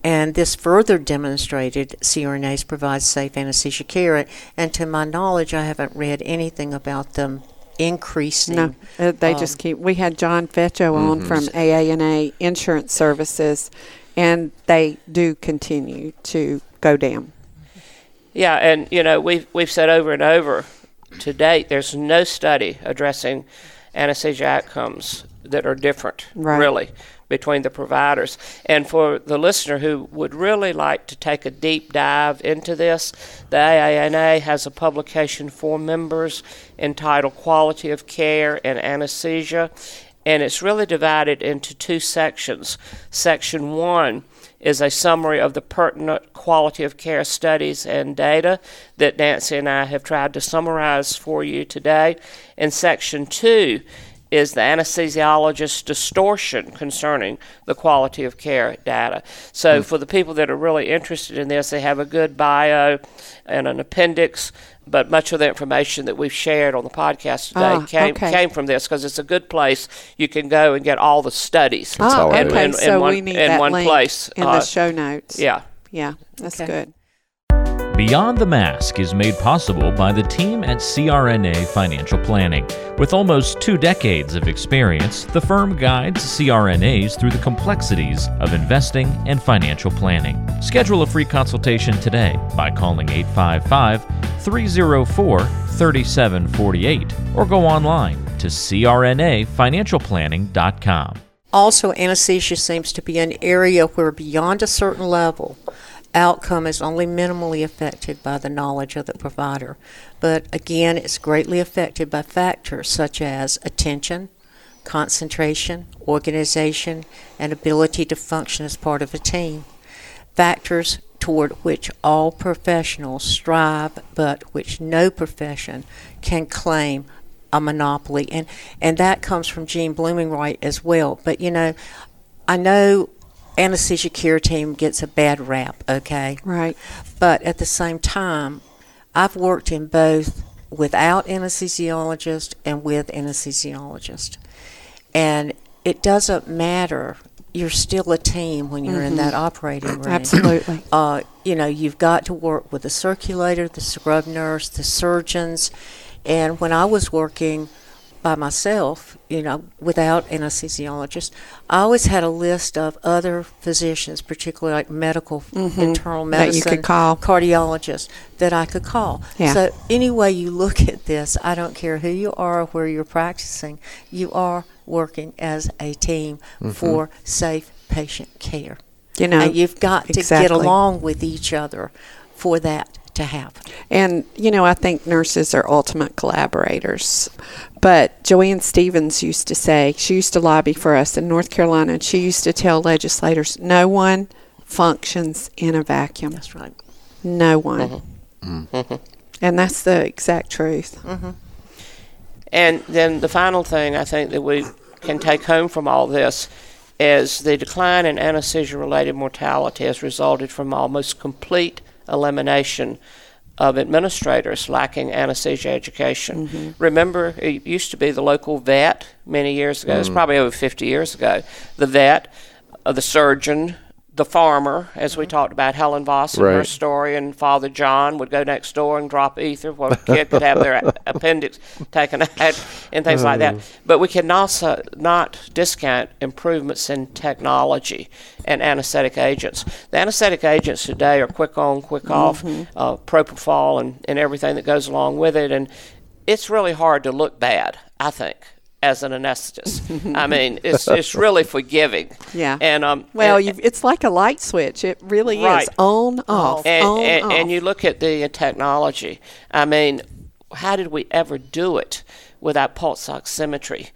And this further demonstrated CRNAs provide safe anesthesia care. And to my knowledge, I haven't read anything about them increasing. No, uh, they um, just keep. We had John Fetcho on from AANA Insurance Services, and they do continue to go down. Yeah, and you know we've we've said over and over to date there's no study addressing anesthesia outcomes that are different Right. really between the providers. And for the listener who would really like to take a deep dive into this, the AANA has a publication for members entitled Quality of Care and Anesthesia, and it's really divided into two sections. Section 1 is a summary of the pertinent quality of care studies and data that Nancy and I have tried to summarize for you today. And section two is the anesthesiologist's distortion concerning the quality of care data. So, for the people that are really interested in this, they have a good bio and an appendix. But much of the information that we've shared on the podcast today Ah, came okay. came from this because it's a good place you can go and get all the studies. That's ah, all in- okay. in- in so one- we need in that one link place. in Uh, the show notes. Yeah. yeah, that's Okay. good. Beyond the Mask is made possible by the team at CRNA Financial Planning. With almost two decades of experience, the firm guides CRNAs through the complexities of investing and financial planning. Schedule a free consultation today by calling 855 304 3748 or go online to crnafinancialplanning.com. Also, anesthesia seems to be an area where, beyond a certain level, outcome is only minimally affected by the knowledge of the provider. But again, it's greatly affected by factors such as attention, concentration, organization, and ability to function as part of a team. Factors toward which all professionals strive, but which no profession can claim a monopoly. And, and that comes from Gene Blumenreich as well. But, you know, I know anesthesia care team gets a bad rap, okay? Right. But at the same time, I've worked in both without anesthesiologist and with anesthesiologist. And it doesn't matter. You're still a team when you're in that operating room. Absolutely. Uh, you know, you've got to work with the circulator, the scrub nurse, the surgeons. And when I was working by myself, you know, without anesthesiologist, I always had a list of other physicians, particularly like medical, internal Mm-hmm. That you medicine, could call. cardiologists that I could call. Yeah. So any way you look at this, I don't care who you are or where you're practicing, you are working as a team for safe patient care. You know, and you've got to get along with each other for that to happen. And, you know, I think nurses are ultimate collaborators. But Joanne Stevens used to say, she used to lobby for us in North Carolina, and she used to tell legislators, no one functions in a vacuum. That's right. No one. Mm-hmm. Mm-hmm. And that's the exact truth. Mm-hmm. And then the final thing I think that we can take home from all this is the decline in anesthesia related mortality has resulted from almost complete elimination of administrators lacking anesthesia education. Remember, it used to be the local vet many years ago, it's probably over 50 years ago, the vet, uh, the surgeon, the farmer, as we mm-hmm. talked about, Helen Voss and her story, and Father John would go next door and drop ether where a kid could have their appendix taken out and things like that. Mm-hmm. But we can also not discount improvements in technology and anesthetic agents. The anesthetic agents today are quick on, quick off, mm-hmm. uh, propofol, and, and everything that goes along with it. And it's really hard to look bad, I think. As an anesthetist, I mean, it's it's really forgiving. Yeah. And um, Well, and- it's like a light switch. It really Right. is on, off, and, on, and, off. and you look at the technology. I mean, how did we ever do it without pulse oximetry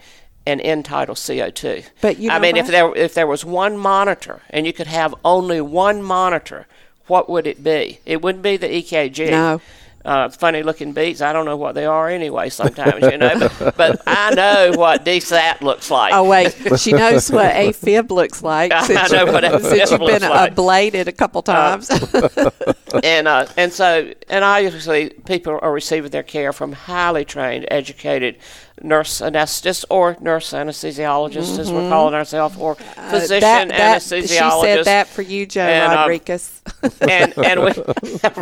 and end tidal CO2? But you I know mean, if there if there was one monitor and you could have only one monitor, what would it be? It wouldn't be the EKG. No. Uh, funny looking beats. I don't know what they are anyway. Sometimes you know, but, but I know what DSAT looks like. Oh wait, she knows what AFib looks like. I since know you- what since AFib you've been like. ablated a couple times. and uh, and so and obviously people are receiving their care from highly trained, educated nurse anesthetists or nurse anesthesiologists, as we're calling ourselves, or physician Mm-hmm. Uh, that, that, anesthesiologist. She said that for you, Joe And, um, Rodriguez. and and we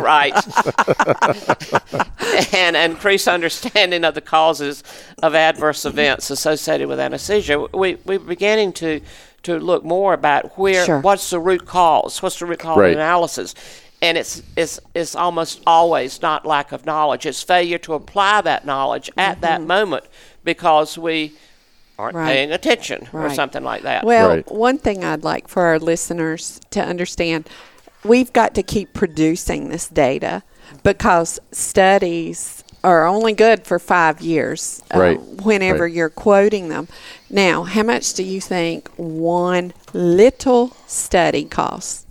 right and increase understanding of the causes of adverse events associated with anesthesia. We we're beginning to to look more about where Sure. what's the root cause, what's the root cause Right. analysis. And it's, it's, it's almost always not lack of knowledge. It's failure to apply that knowledge at that moment because we aren't. Right. paying attention or something like that. Well, Right. one thing I'd like for our listeners to understand we've got to keep producing this data because studies are only good for five years uh, whenever Right. you're quoting them. Now, how much do you think one little study costs?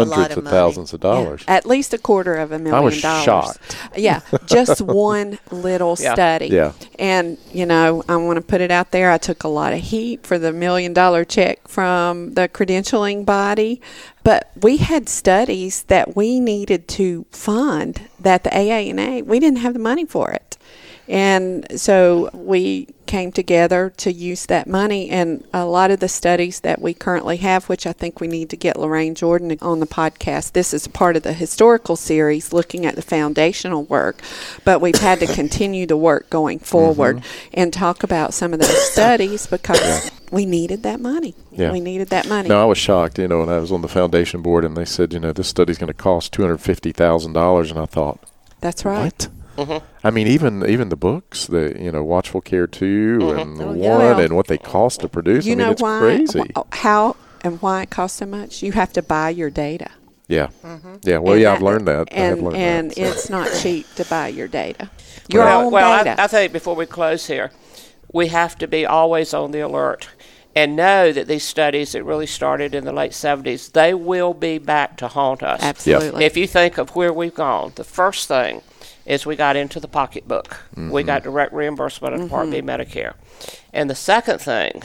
Lot Hundreds of of, money. thousands of dollars. At least a quarter of a million I was dollars. shocked. Yeah, just one little Yeah. study. Yeah. And, you know, I want to put it out there. I took a lot of heat for the million dollar check from the credentialing body, but we had studies that we needed to fund that the AANA, we didn't have the money for it. And so we came together to use that money. And a lot of the studies that we currently have, which I think we need to get Lorraine Jordan on the podcast, this is part of the historical series looking at the foundational work. But we've had to continue the work going mm-hmm. forward and talk about some of those studies because we needed that money. Yeah. We needed that money. No, I was shocked, you know, when I was on the foundation board and they said, you know, this study's going to cost $250,000. And I thought, That's right. what? Mm-hmm. I mean, even even the books, the you know, Watchful Care 2 mm-hmm. and Oh, one, yeah. and what they cost to produce. You I mean, know it's why? crazy. wh- oh, How and why it costs so much? You have to buy your data. Yeah, mm-hmm. yeah. Well, And yeah, I've learned that. And learned and that. so. it's not cheap to buy your data. Your well, own well data. I, I think before we close here, we have to be always on the alert and know that these studies that really started in the late 70s, they will be back to haunt us. Absolutely. If you think of where we've gone, the first thing is we got into the pocketbook. We mm-hmm. got direct reimbursement of Part B mm-hmm. Medicare. And the second thing,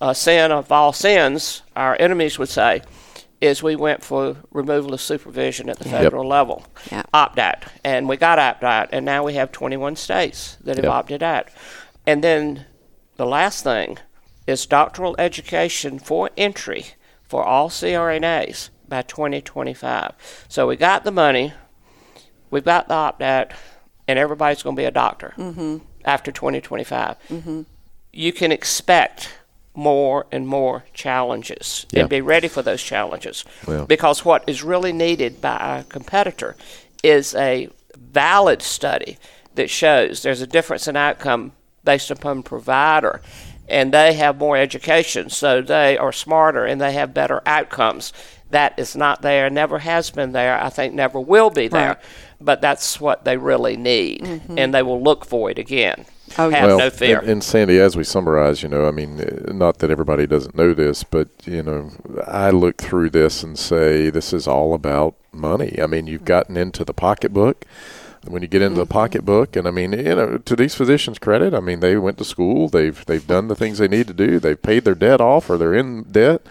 a sin of all sins, our enemies would say, is we went for removal of supervision at the federal level, Yep. opt out. And we got opt out, and now we have 21 states that have Yep. opted out. And then the last thing is doctoral education for entry for all CRNAs by 2025. So we got the money, we've got the opt out, and everybody's going to be a doctor mm-hmm. after 2025. Mm-hmm. You can expect more and more challenges Yeah. and be ready for those challenges. Well. Because what is really needed by our competitor is a valid study that shows there's a difference in outcome based upon provider and they have more education so they are smarter and they have better outcomes that is not there never has been there i think never will be there Right. But that's what they really need mm-hmm. and they will look for it again. Oh, have well, no fear. And, and Sandy, as we summarize, you know, I mean, uh, not that everybody doesn't know this, but you know, I look through this and say this is all about money. I mean, you've mm-hmm. gotten into the pocketbook. When you get into the mm-hmm. pocketbook, and I mean, you know, to these physicians' credit, I mean, they went to school, they've they've done the things they need to do, they've paid their debt off, or they're in debt.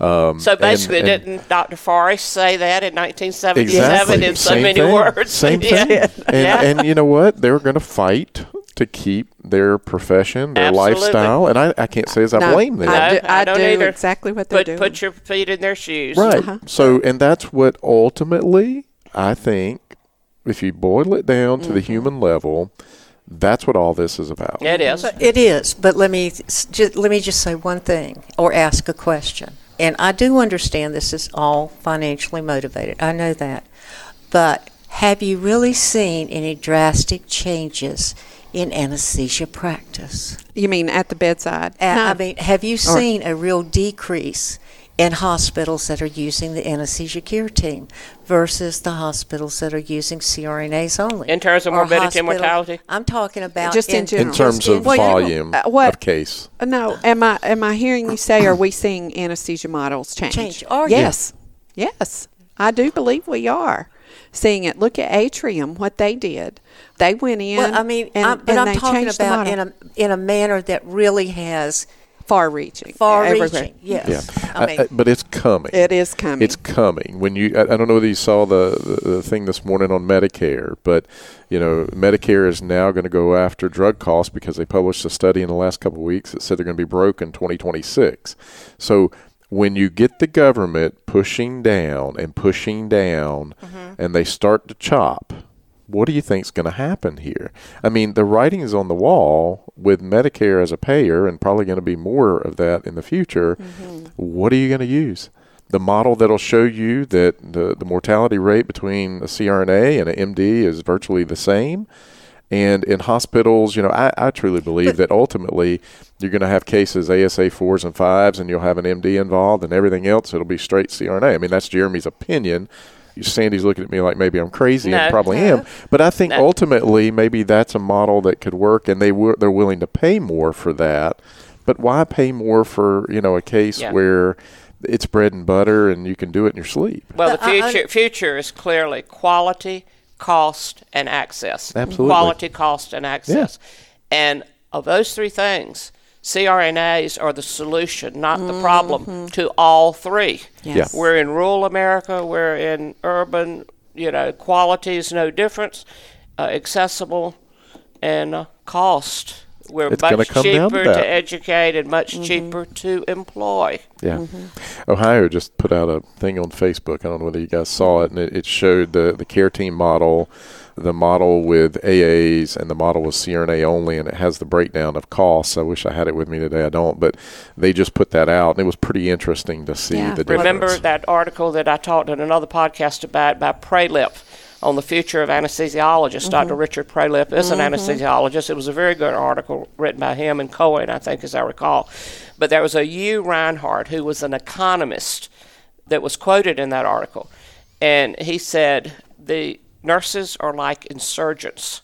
Um, so basically and- and- didn't dr forrest say that in 1977 exactly in so Same many thing. words Same Yeah. thing. And, Yeah. and you know what? They're going to fight to keep their profession, their Absolutely. lifestyle, and I, I can't say as I No, blame them. I do, I, I don't do either. exactly what they're put, doing. put your feet in their shoes Right. Uh-huh. So, and that's what ultimately, I think, if you boil it down to the Mm-hmm. human level, that's what all this is about. it is It is, but let me s- let me just say one thing or ask a question. And I do understand this is all financially motivated. I know that. But have you really seen any drastic changes in anesthesia practice? you mean at the bedside? No. I mean, have you Or- seen a real decrease in hospitals that are using the anesthesia care team versus the hospitals that are using CRNAs only? In terms of Or morbidity and mortality? I'm talking about Just in general. In terms just of in Well, volume uh, what- of case. Uh, No, am I am I hearing you say are we seeing anesthesia models change? Change. Are you? yes, yes, I do believe we are seeing it. Look at Atrium, what they did. They went in. Well, I mean, and, I'm, but and I'm they talking about in a in a manner that really has far-reaching, far-reaching. Yes, Yeah. I uh, mean, I- I- but it's coming. It is coming. It's coming. When you, I, I don't know whether you saw the, the, the thing this morning on Medicare, but you know, Medicare is now going to go after drug costs because they published a study in the last couple of weeks that said they're going to be broke in 2026. So when you get the government pushing down and pushing down, mm-hmm. and they start to chop. What do you think is going to happen here? I mean, the writing is on the wall with Medicare as a payer, and probably going to be more of that in the future. Mm-hmm. What are you going to use? The model that'll show you that the, the mortality rate between a CRNA and an MD is virtually the same. And in hospitals, you know, I, I truly believe that ultimately you're going to have cases ASA fours and fives, and you'll have an MD involved, and everything else it'll be straight CRNA. I mean, that's Jeremy's opinion. Sandy's looking at me like maybe I'm crazy, No. and probably am. But I think No. ultimately maybe that's a model that could work, and they were they're willing to pay more for that. But why pay more for you know a case Yeah. where it's bread and butter and you can do it in your sleep? Well, the But I- I- future future is clearly quality, cost, and access. Absolutely. Quality, cost, and access. And of those three things, CRNAs are the solution, not the problem, to all three. Yes. We're in rural America. We're in urban. You know, quality is no difference. Uh, accessible and uh, cost. We're It's much come down to cheaper to, educate and much cheaper to employ. Yeah. Ohio just put out a thing on Facebook. I don't know whether you guys saw it, and it, it showed the, the care team model, the model with AAs, and the model with CRNA only, and it has the breakdown of costs. I wish I had it with me today. I don't, but they just put that out, and it was pretty interesting to see Yeah. the difference. Remember that article that I talked in another podcast about by Prielipp? on the future of anesthesiologists. Mm-hmm. Dr. Richard Prielipp is an mm-hmm. anesthesiologist. It was a very good article written by him and Cohen, I think, as I recall. But there was a Uwe Reinhardt who was an economist that was quoted in that article. And he said, The nurses are like insurgents,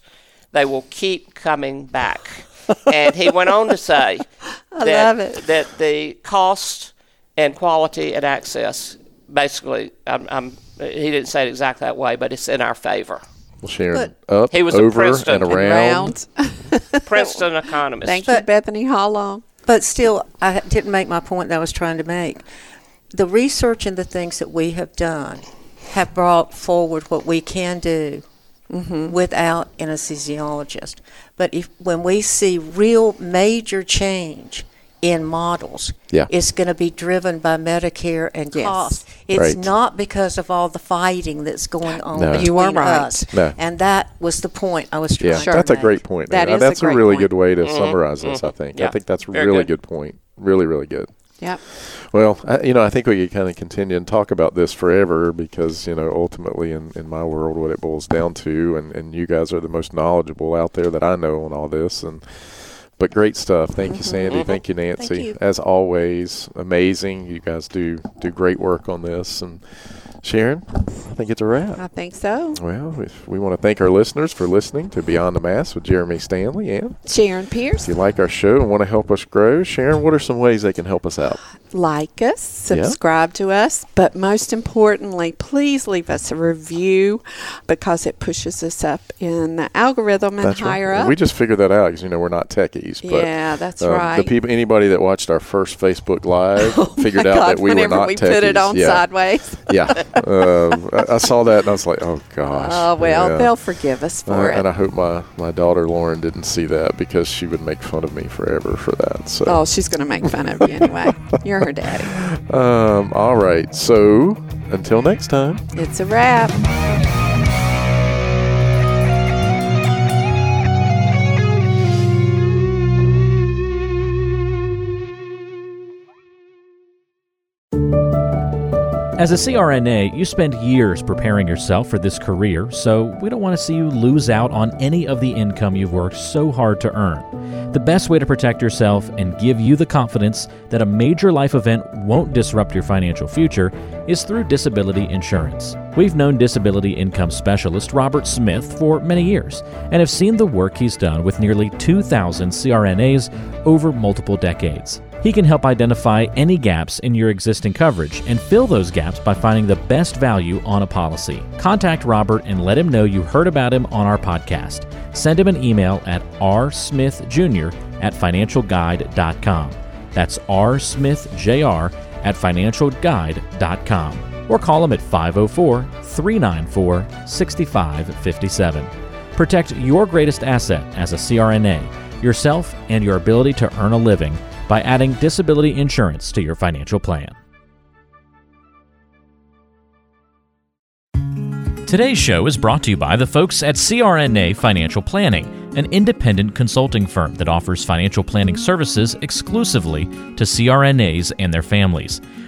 they will keep coming back. and he went on to say that, that the cost and quality and access basically, I'm, I'm, he didn't say it exactly that way, but it's in our favor. Well, Sharon, up, He was a over, Princeton and and around. Princeton economist. Thank you, Bethany Hollow. But still, I didn't make my point that I was trying to make. The research and the things that we have done have brought forward what we can do without an anesthesiologist. But if when we see real major change in models, Yeah. it's going to be driven by Medicare and Yes. cost. It's Right. not because of all the fighting that's going on No. You are right. us. No. And that was the point I was trying Yeah, to that's a great point. That is man. is a that's great really point. good way to mm-hmm. summarize this. I mm-hmm. think. Yeah. I think that's a really good. good point. Really, really good. Yep. Well, I, you know, I think we could kind of continue and talk about this forever because, you know, ultimately in, in my world, what it boils down to, and, and you guys are the most knowledgeable out there that I know on all this. And but great stuff. Thank you, mm-hmm. Sandy. Thank you, Nancy. you. As always, amazing. You guys do do great work on this. And Sharon, I think it's a wrap. I think so. Well, we want to thank our listeners for listening to Beyond the Mask with Jeremy Stanley. And Sharon Pierce, if you like our show and want to help us grow, Sharon, what are some ways they can help us out? Like us, subscribe to us, but most importantly, please leave us a review because it pushes us up in the algorithm and That's higher right. up. We just figured that out because you know we're not techies. But, Yeah, that's um, right. The people, anybody that watched our first Facebook Live, figured My out God, that we were not we techies. put it on yeah, sideways. yeah. Um, I, I saw that and I was like, oh gosh. Oh well, Yeah. they'll forgive us Uh, for and I hope my, my daughter Lauren didn't see that because she would make fun of me forever for that. So, Oh, she's going to make fun of you anyway. You're her daddy. um, all right. So until next time. It's a wrap. As a CRNA, you spend years preparing yourself for this career, so we don't want to see you lose out on any of the income you've worked so hard to earn. The best way to protect yourself and give you the confidence that a major life event won't disrupt your financial future is through disability insurance. We've known disability income specialist Robert Smith for many years and have seen the work he's done with nearly 2,000 CRNAs over multiple decades. He can help identify any gaps in your existing coverage and fill those gaps by finding the best value on a policy. Contact Robert and let him know you heard about him on our podcast. Send him an email at rsmithjr at financialguide.com. That's rsmithjr at financialguide.com. Or call him at 504 394 6557. Protect your greatest asset as a CRNA, yourself, and your ability to earn a living by adding disability insurance to your financial plan. Today's show is brought to you by the folks at CRNA Financial Planning, an independent consulting firm that offers financial planning services exclusively to CRNAs and their families.